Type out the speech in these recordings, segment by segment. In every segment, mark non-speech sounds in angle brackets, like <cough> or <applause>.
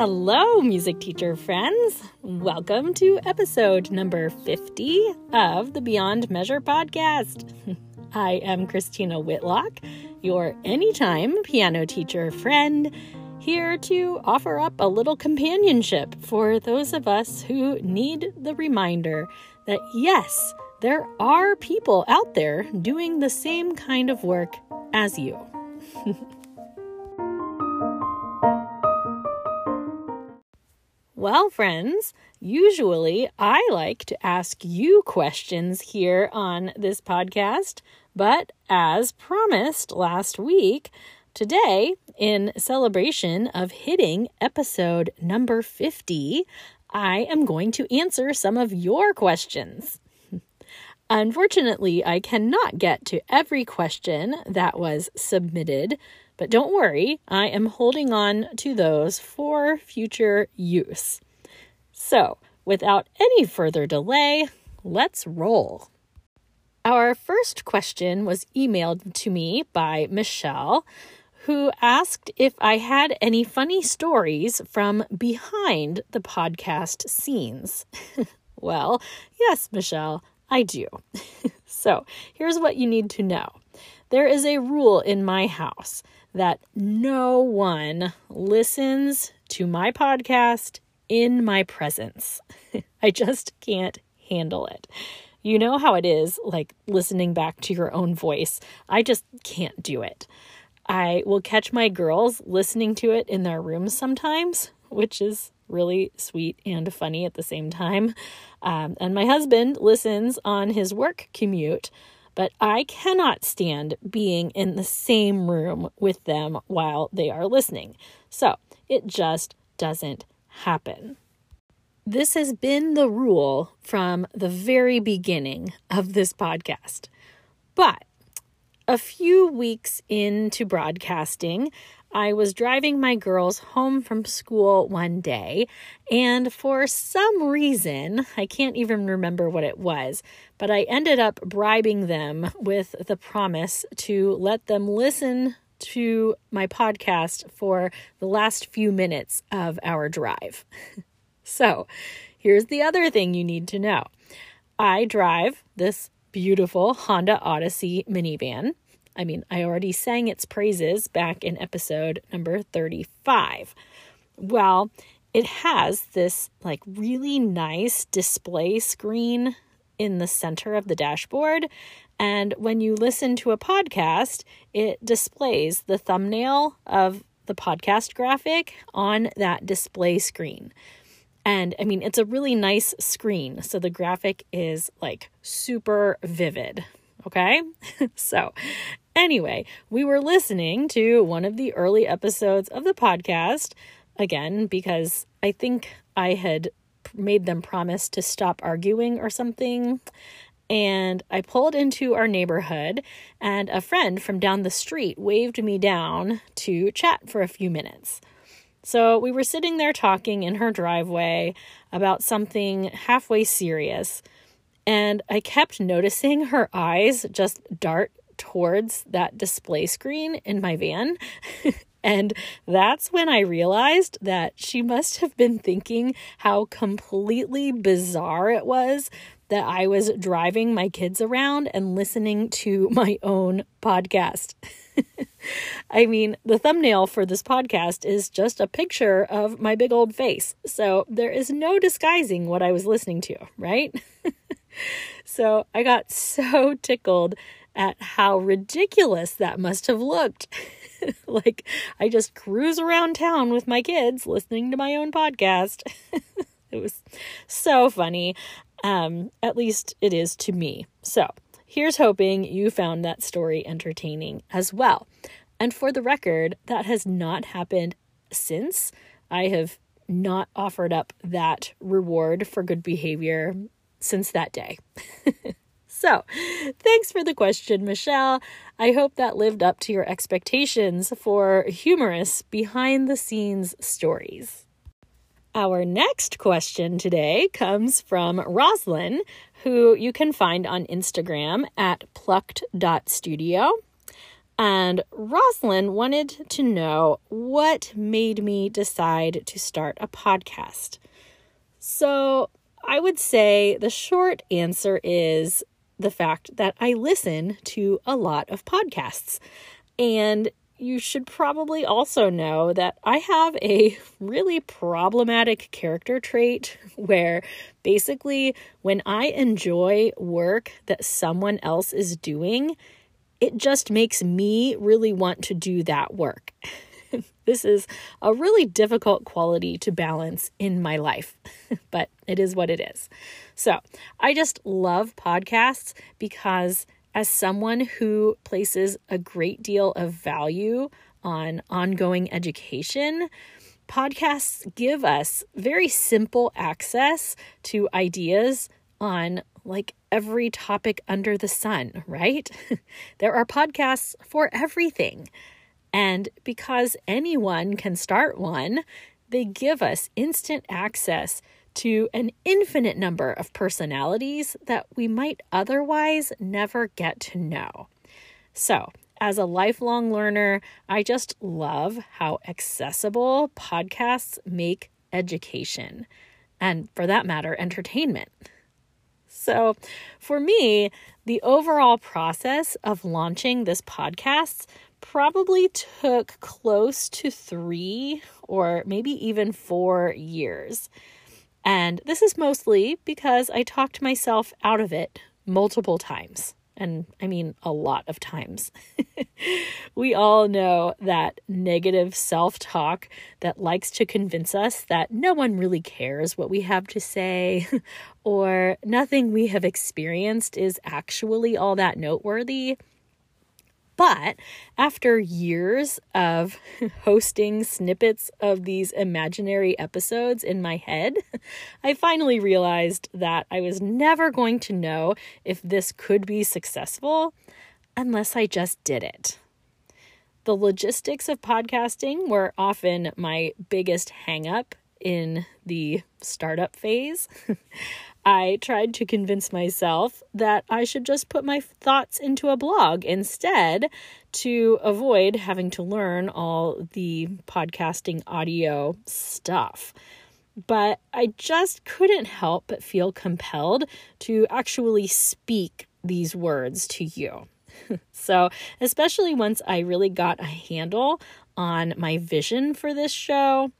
Hello, music teacher friends. Welcome to episode number 50 of the Beyond Measure podcast. <laughs> I am Christina Whitlock, your anytime piano teacher friend, here to offer up a little companionship for those of us who need the reminder that yes, there are people out there doing the same kind of work as you. <laughs> Well, friends, usually I like to ask you questions here on this podcast, but as promised last week, today, in celebration of hitting episode number 50, I am going to answer some of your questions. Unfortunately, I cannot get to every question that was submitted but don't worry, I am holding on to those for future use. So, without any further delay, let's roll. Our first question was emailed to me by Michelle, who asked if I had any funny stories from behind the podcast scenes. <laughs> well, yes, Michelle, I do. <laughs> so, here's what you need to know there is a rule in my house that no one listens to my podcast in my presence. <laughs> I just can't handle it. You know how it is, like listening back to your own voice. I just can't do it. I will catch my girls listening to it in their rooms sometimes, which is really sweet and funny at the same time. Um, and my husband listens on his work commute but I cannot stand being in the same room with them while they are listening. So it just doesn't happen. This has been the rule from the very beginning of this podcast. But a few weeks into broadcasting, I was driving my girls home from school one day, and for some reason, I can't even remember what it was, but I ended up bribing them with the promise to let them listen to my podcast for the last few minutes of our drive. <laughs> so, here's the other thing you need to know I drive this beautiful Honda Odyssey minivan. I mean, I already sang its praises back in episode number 35. Well, it has this like really nice display screen in the center of the dashboard. And when you listen to a podcast, it displays the thumbnail of the podcast graphic on that display screen. And I mean, it's a really nice screen. So the graphic is like super vivid. Okay. <laughs> so Anyway, we were listening to one of the early episodes of the podcast again because I think I had made them promise to stop arguing or something. And I pulled into our neighborhood, and a friend from down the street waved me down to chat for a few minutes. So we were sitting there talking in her driveway about something halfway serious, and I kept noticing her eyes just dart towards that display screen in my van. <laughs> and that's when I realized that she must have been thinking how completely bizarre it was that I was driving my kids around and listening to <laughs> my own podcast. <laughs> I mean, the thumbnail for this podcast is just a picture of my big old face. So there is no disguising what I was listening to, right? so I got so tickled at how ridiculous that must have looked. <laughs> like, I just cruise around town with my kids listening to my own podcast. <laughs> it was so funny. Um, at least it is to me. So, here's hoping you found that story entertaining as well. And for the record, that has not happened since. I have not offered up that reward for good behavior since that day. <laughs> <laughs> So, thanks for the question, Michelle. I hope that lived up to your expectations for humorous behind the scenes stories. Our next question today comes from Roslyn, who you can find on Instagram at plucked.studio. And Roslyn wanted to know what made me decide to start a podcast. So I would say the short answer is the fact that I listen to a lot of podcasts. And you should probably also know that I have a really problematic character trait <laughs> where basically when I enjoy work that someone else is doing, it just makes me really want to do that work. <laughs> <laughs> this is a really difficult quality to balance in my life, <laughs> but it is what it is. So I just love podcasts because, as someone who places a great deal of value on ongoing education, podcasts give us very simple access to ideas on like every topic under the sun, right? <laughs> there are podcasts for everything. And because anyone can start one, they give us instant access to an infinite number of personalities that we might otherwise never get to know. So, as a lifelong learner, I just love how accessible podcasts make education, and for that matter, entertainment. So, for me, the overall process of launching this podcast probably took close to three or maybe even four years. And this is mostly because I talked myself out of it multiple times and I mean a lot of times. <laughs> we all know that negative self talk that likes to convince us that no one really cares what we have to say <laughs> or nothing we have experienced is actually all that noteworthy. But after years of <laughs> hosting snippets of these imaginary episodes in my head, <laughs> I finally realized that I was never going to know if this could be successful unless I just did it. The logistics of podcasting were often my biggest hangup in the startup phase. <laughs> I tried to convince myself that I should just put my thoughts into a blog instead to avoid having to learn all the podcasting audio stuff. But I just couldn't help but feel compelled to actually speak these words to you. <laughs> so, especially once I really got a handle on my vision for this show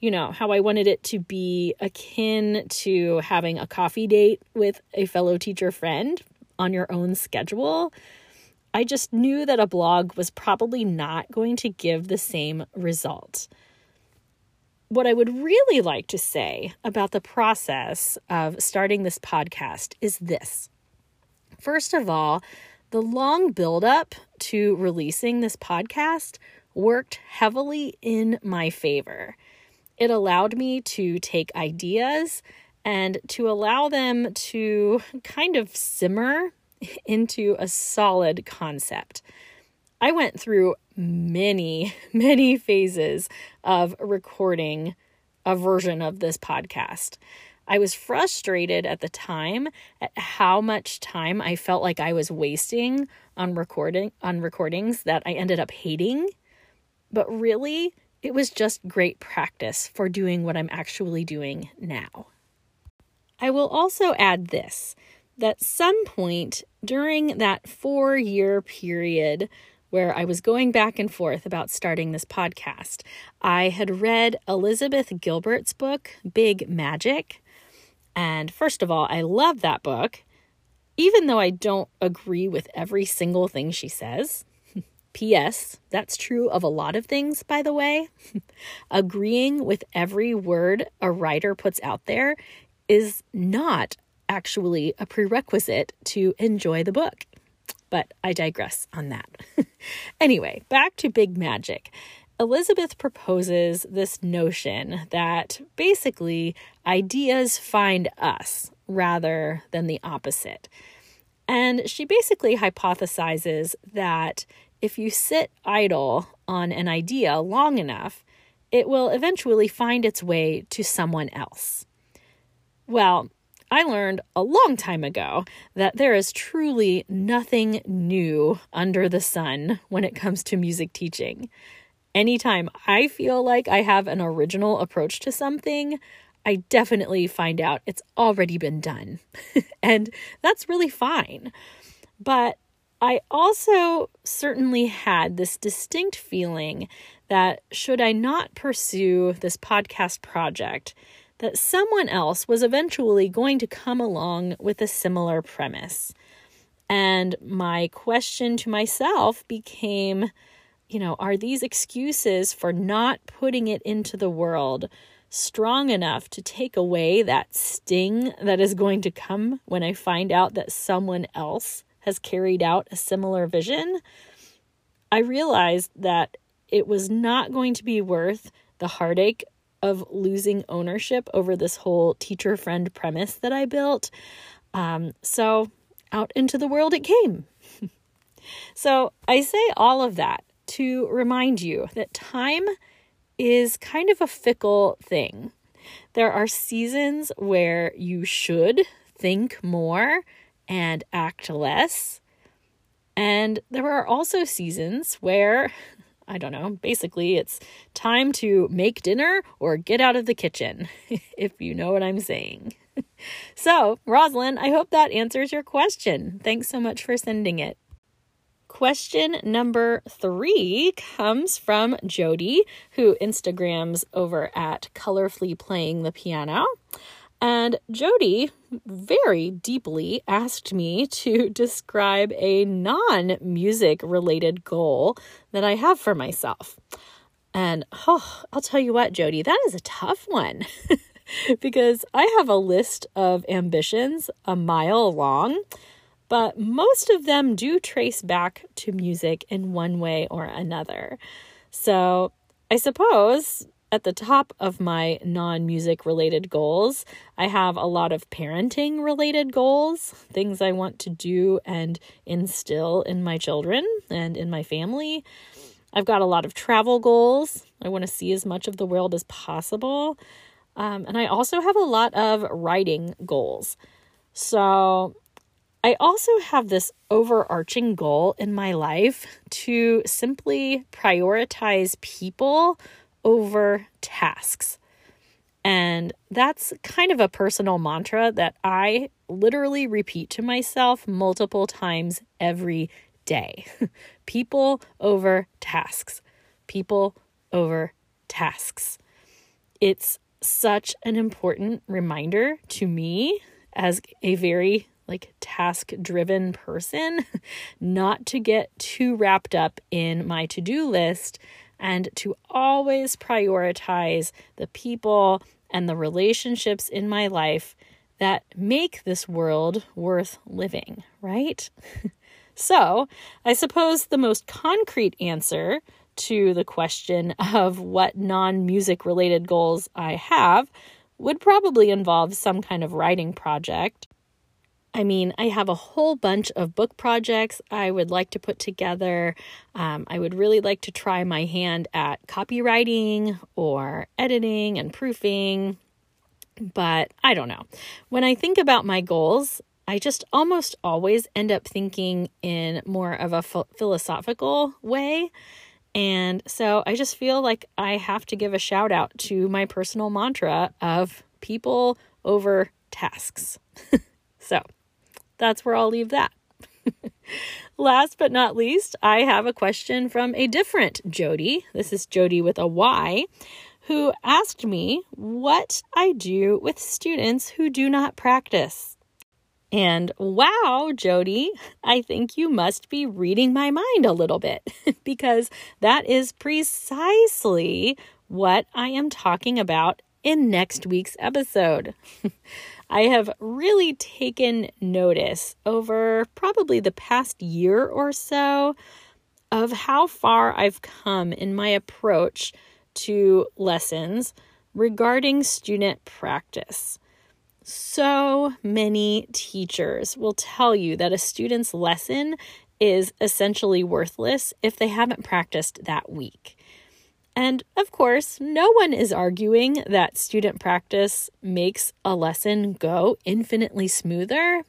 you know, how I wanted it to be akin to having a coffee date with a fellow teacher friend on your own schedule. I just knew that a blog was probably not going to give the same result. What I would really like to say about the process of starting this podcast is this. First of all, the long buildup to releasing this podcast worked heavily in my favor. It allowed me to take ideas and to allow them to <laughs> kind of simmer <laughs> into a solid concept. I went through many, <laughs> many phases of recording a version of this podcast. I was frustrated at the time at how much time I felt like I was wasting on recording on recordings that I ended up hating. But really, it was just great practice for doing what I'm actually doing now. I will also add this that some point during that four year period where I was going back and forth about starting this podcast, I had read Elizabeth Gilbert's book, Big Magic. And first of all, I love that book, even though I don't agree with every single thing she says. P.S. That's true of a lot of things, by the way. <laughs> Agreeing with every word a writer puts out there is not actually a prerequisite to enjoy the book. But I digress on that. <laughs> anyway, back to Big Magic. Elizabeth proposes this notion that basically ideas find us rather than the opposite. And she basically hypothesizes that if you sit idle on an idea long enough, it will eventually find its way to someone else. Well, I learned a long time ago that there is truly nothing new under the sun when it comes to music teaching. Anytime I feel like I have an original approach to something, I definitely find out it's already been done. <laughs> and that's really fine. But I also certainly had this distinct feeling that should I not pursue this podcast project, that someone else was eventually going to come along with a similar premise. And my question to myself became, you know, are these excuses for not putting it into the world strong enough to take away that sting that is going to come when I find out that someone else has carried out a similar vision? I realized that it was not going to be worth the heartache of losing ownership over this whole teacher friend premise that I built. Um, so out into the world it came. <laughs> so I say all of that to remind you that time is kind of a fickle thing. There are seasons where you should think more and act less. And there are also seasons where <laughs> I don't know. Basically, it's time to make dinner or get out of the kitchen, <laughs> if you know what I'm saying. <laughs> so, Rosalind, I hope that answers your question. Thanks so much for sending it. Question number three comes from Jody, who Instagrams over at Colorfully Playing the Piano. And Jody very deeply asked me to <laughs> describe a non music related goal that I have for myself. And oh, I'll tell you what, Jody, that is a tough one <laughs> because I have a list of ambitions a mile long, but most of them do trace back to music in one way or another. So I suppose at the top of my non music related goals, I have a lot of parenting related goals, things I want to do and instill in my children and in my family. I've got a lot of travel goals. I want to see as much of the world as possible. Um, and I also have a lot of writing goals. So I also have this overarching goal in my life to simply prioritize people over tasks. And that's kind of a personal mantra that I literally repeat to myself multiple times every day. <laughs> People over tasks. People over tasks. It's such an important reminder to me as a very like task driven person <laughs> not to get too wrapped up in my to-do list and to always prioritize the people and the relationships in my life that make this world worth living, right? <laughs> so, I suppose the most concrete answer to the question of what non music related goals I have would probably involve some kind of writing project I mean, I have a whole bunch of book projects I would like to put together. Um, I would really like to try my hand at copywriting or editing and proofing, but I don't know. When I think about my goals, I just almost always end up thinking in more of a ph- philosophical way. And so I just feel like I have to give a shout out to my personal mantra of people over tasks. <laughs> so that's where I'll leave that. <laughs> Last but not least, I have a question from a different Jody. This is Jody with a Y, who asked me what I do with students who do not practice. And wow, Jody, I think you must be reading my mind a little bit <laughs> because that is precisely what I am talking about in next week's episode. <laughs> I have really taken notice over probably the past year or so of how far I've come in my approach to lessons regarding student practice. So many teachers will tell you that a student's lesson is essentially worthless if they haven't practiced that week. And of course, no one is arguing that student practice makes a lesson go infinitely smoother.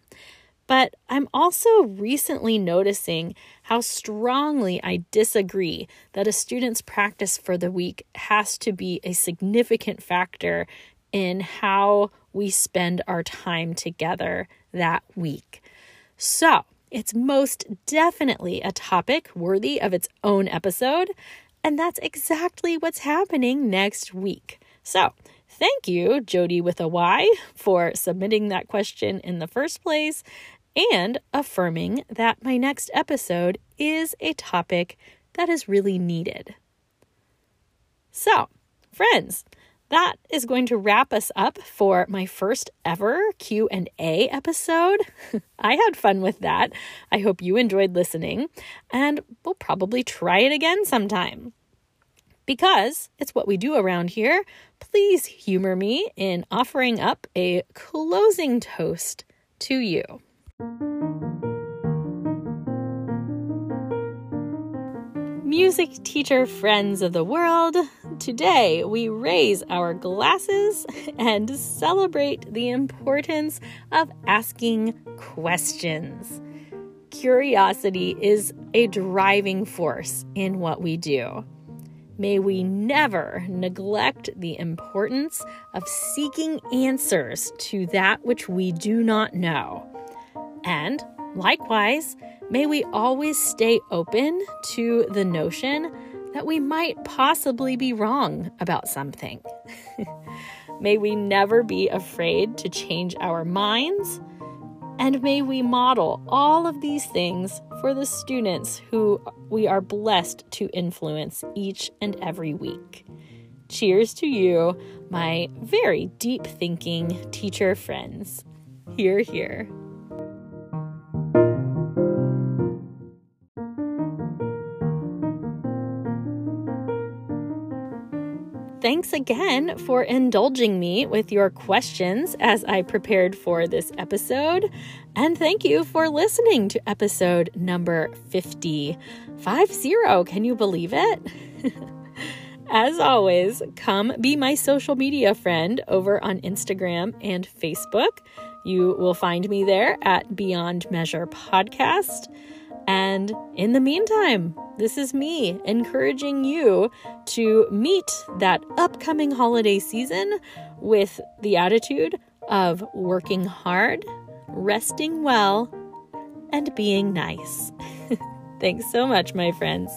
But I'm also recently noticing how strongly I disagree that a student's practice for the week has to be a significant factor in how we spend our time together that week. So, it's most definitely a topic worthy of its own episode, and that's exactly what's happening next week. So, thank you, Jody with a Y, for submitting that question in the first place and affirming that my next episode is a topic that is really needed. So, friends, that is going to wrap us up for my first ever Q&A episode. <laughs> I had fun with that. I hope you enjoyed listening and we'll probably try it again sometime. Because it's what we do around here, please humor me in offering up a closing toast to you. Music teacher friends of the world, today we raise our glasses <laughs> and celebrate the importance of asking questions. Curiosity is a driving force in what we do. May we never neglect the importance of seeking answers to that which we do not know. And likewise, May we always stay open to the notion that we might possibly be wrong about something. <laughs> may we never be afraid to change our minds. And may we model all of these things for the students who we are blessed to influence each and every week. Cheers to you, my very deep thinking teacher friends. Hear, hear. Thanks again for indulging me with your questions as I prepared for this episode. And thank you for listening to episode number 50. 50, can you believe it? <laughs> As always, come be my social media friend over on Instagram and Facebook. You will find me there at Beyond Measure Podcast. And in the meantime, this is me encouraging you to meet that upcoming holiday season with the attitude of working hard, resting well, and being nice. <laughs> Thanks so much, my friends.